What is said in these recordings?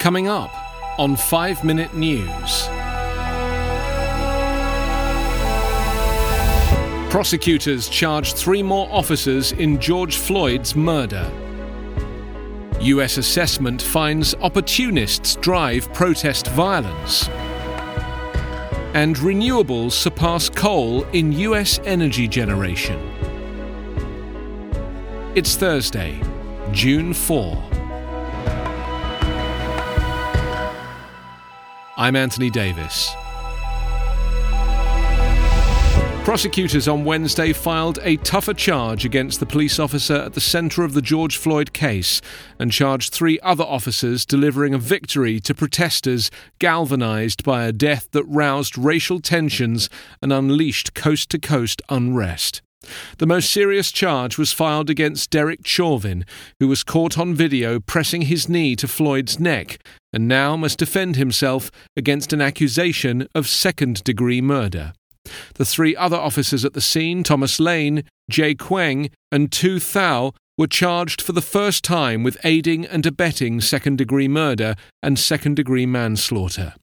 Coming up on 5 Minute News. Prosecutors charge three more officers in George Floyd's murder. US assessment finds opportunists drive protest violence. And renewables surpass coal in US energy generation. It's Thursday, June 4. I'm Anthony Davis. Prosecutors on Wednesday filed a tougher charge against the police officer at the centre of the George Floyd case and charged three other officers delivering a victory to protesters galvanised by a death that roused racial tensions and unleashed coast to coast unrest. The most serious charge was filed against Derek Chauvin, who was caught on video pressing his knee to Floyd's neck and now must defend himself against an accusation of second degree murder. The three other officers at the scene, Thomas Lane, Jay Kueng, and Tou Thao, were charged for the first time with aiding and abetting second degree murder and second degree manslaughter.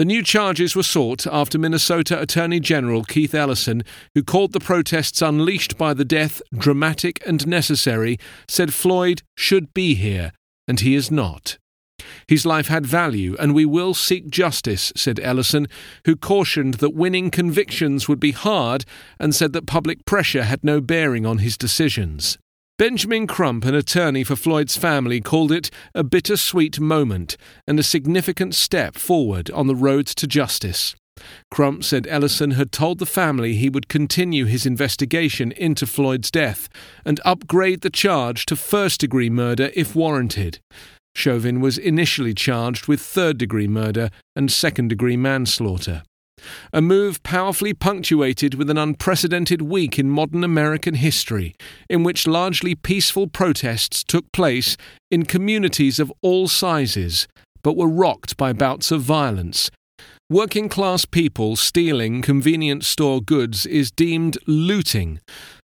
The new charges were sought after Minnesota Attorney General Keith Ellison, who called the protests unleashed by the death dramatic and necessary, said Floyd should be here, and he is not. His life had value, and we will seek justice, said Ellison, who cautioned that winning convictions would be hard and said that public pressure had no bearing on his decisions. Benjamin Crump, an attorney for Floyd's family, called it a bittersweet moment and a significant step forward on the road to justice. Crump said Ellison had told the family he would continue his investigation into Floyd's death and upgrade the charge to first degree murder if warranted. Chauvin was initially charged with third degree murder and second degree manslaughter. A move powerfully punctuated with an unprecedented week in modern American history, in which largely peaceful protests took place in communities of all sizes, but were rocked by bouts of violence. Working class people stealing convenience store goods is deemed looting,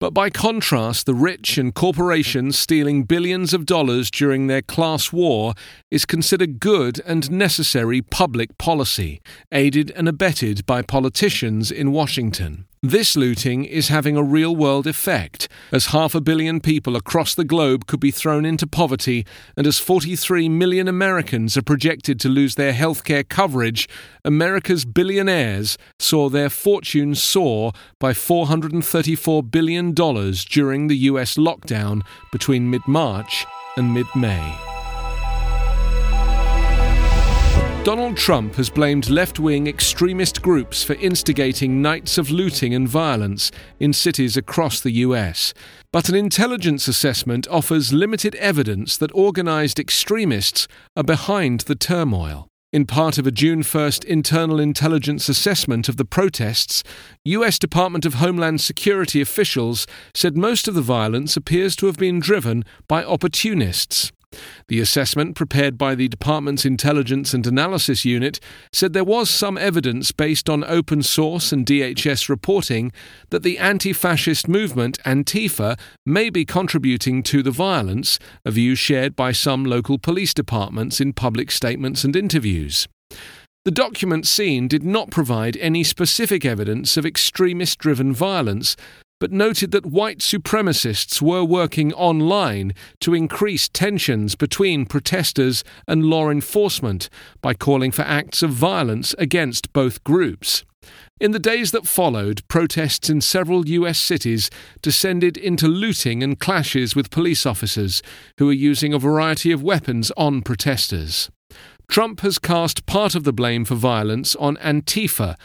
but by contrast, the rich and corporations stealing billions of dollars during their class war is considered good and necessary public policy, aided and abetted by politicians in Washington. This looting is having a real world effect, as half a billion people across the globe could be thrown into poverty, and as 43 million Americans are projected to lose their healthcare coverage, America's billionaires saw their fortunes soar by $434 billion during the US lockdown between mid March and mid May. Donald Trump has blamed left wing extremist groups for instigating nights of looting and violence in cities across the US. But an intelligence assessment offers limited evidence that organized extremists are behind the turmoil. In part of a June 1st internal intelligence assessment of the protests, US Department of Homeland Security officials said most of the violence appears to have been driven by opportunists. The assessment, prepared by the department's Intelligence and Analysis Unit, said there was some evidence based on open source and DHS reporting that the anti fascist movement, Antifa, may be contributing to the violence, a view shared by some local police departments in public statements and interviews. The document seen did not provide any specific evidence of extremist driven violence, but noted that white supremacists were working online to increase tensions between protesters and law enforcement by calling for acts of violence against both groups. In the days that followed, protests in several US cities descended into looting and clashes with police officers who were using a variety of weapons on protesters. Trump has cast part of the blame for violence on Antifa,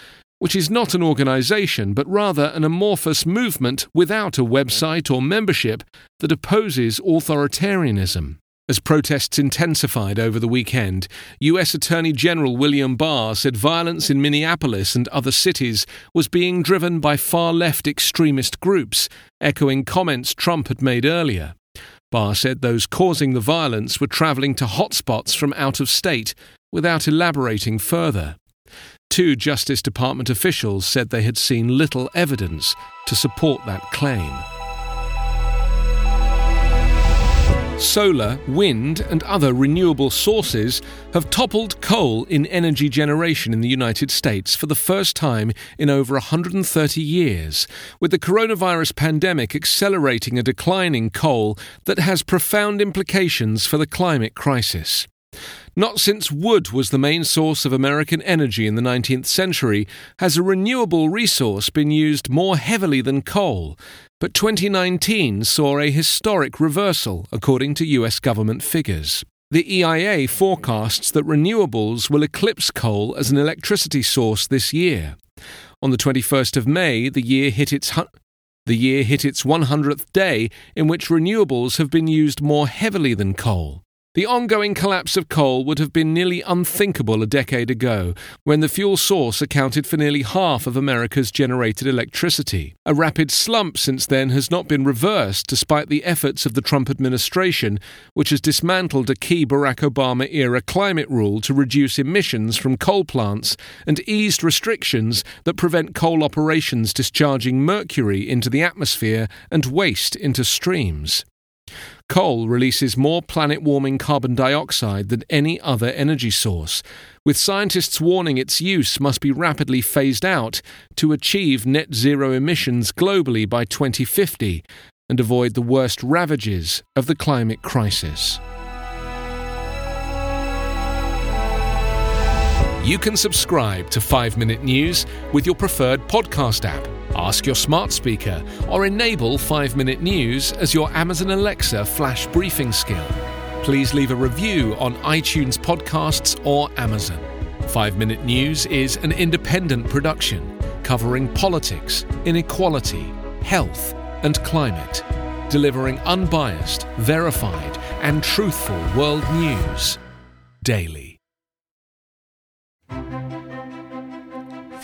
which is not an organization but rather an amorphous movement without a website or membership that opposes authoritarianism. As protests intensified over the weekend, U.S. Attorney General William Barr said violence in Minneapolis and other cities was being driven by far left extremist groups, echoing comments Trump had made earlier. Barr said those causing the violence were traveling to hotspots from out of state, without elaborating further. Two Justice Department officials said they had seen little evidence to support that claim. Solar, wind, and other renewable sources have toppled coal in energy generation in the United States for the first time in over 130 years, with the coronavirus pandemic accelerating a decline in coal that has profound implications for the climate crisis. Not since wood was the main source of American energy in the 19th century has a renewable resource been used more heavily than coal, but 2019 saw a historic reversal, according to US government figures. The EIA forecasts that renewables will eclipse coal as an electricity source this year. On the 21st of May, the year hit its the year hit its 100th day in which renewables have been used more heavily than coal. The ongoing collapse of coal would have been nearly unthinkable a decade ago, when the fuel source accounted for nearly half of America's generated electricity. A rapid slump since then has not been reversed despite the efforts of the Trump administration, which has dismantled a key Barack Obama era climate rule to reduce emissions from coal plants and eased restrictions that prevent coal operations discharging mercury into the atmosphere and waste into streams. Coal releases more planet warming carbon dioxide than any other energy source, with scientists warning its use must be rapidly phased out to achieve net zero emissions globally by 2050 and avoid the worst ravages of the climate crisis. You can subscribe to 5 Minute News with your preferred podcast app. Ask your smart speaker or enable 5 Minute News as your Amazon Alexa flash briefing skill. Please leave a review on iTunes Podcasts or Amazon. 5 Minute News is an independent production covering politics, inequality, health, and climate, delivering unbiased, verified, and truthful world news daily.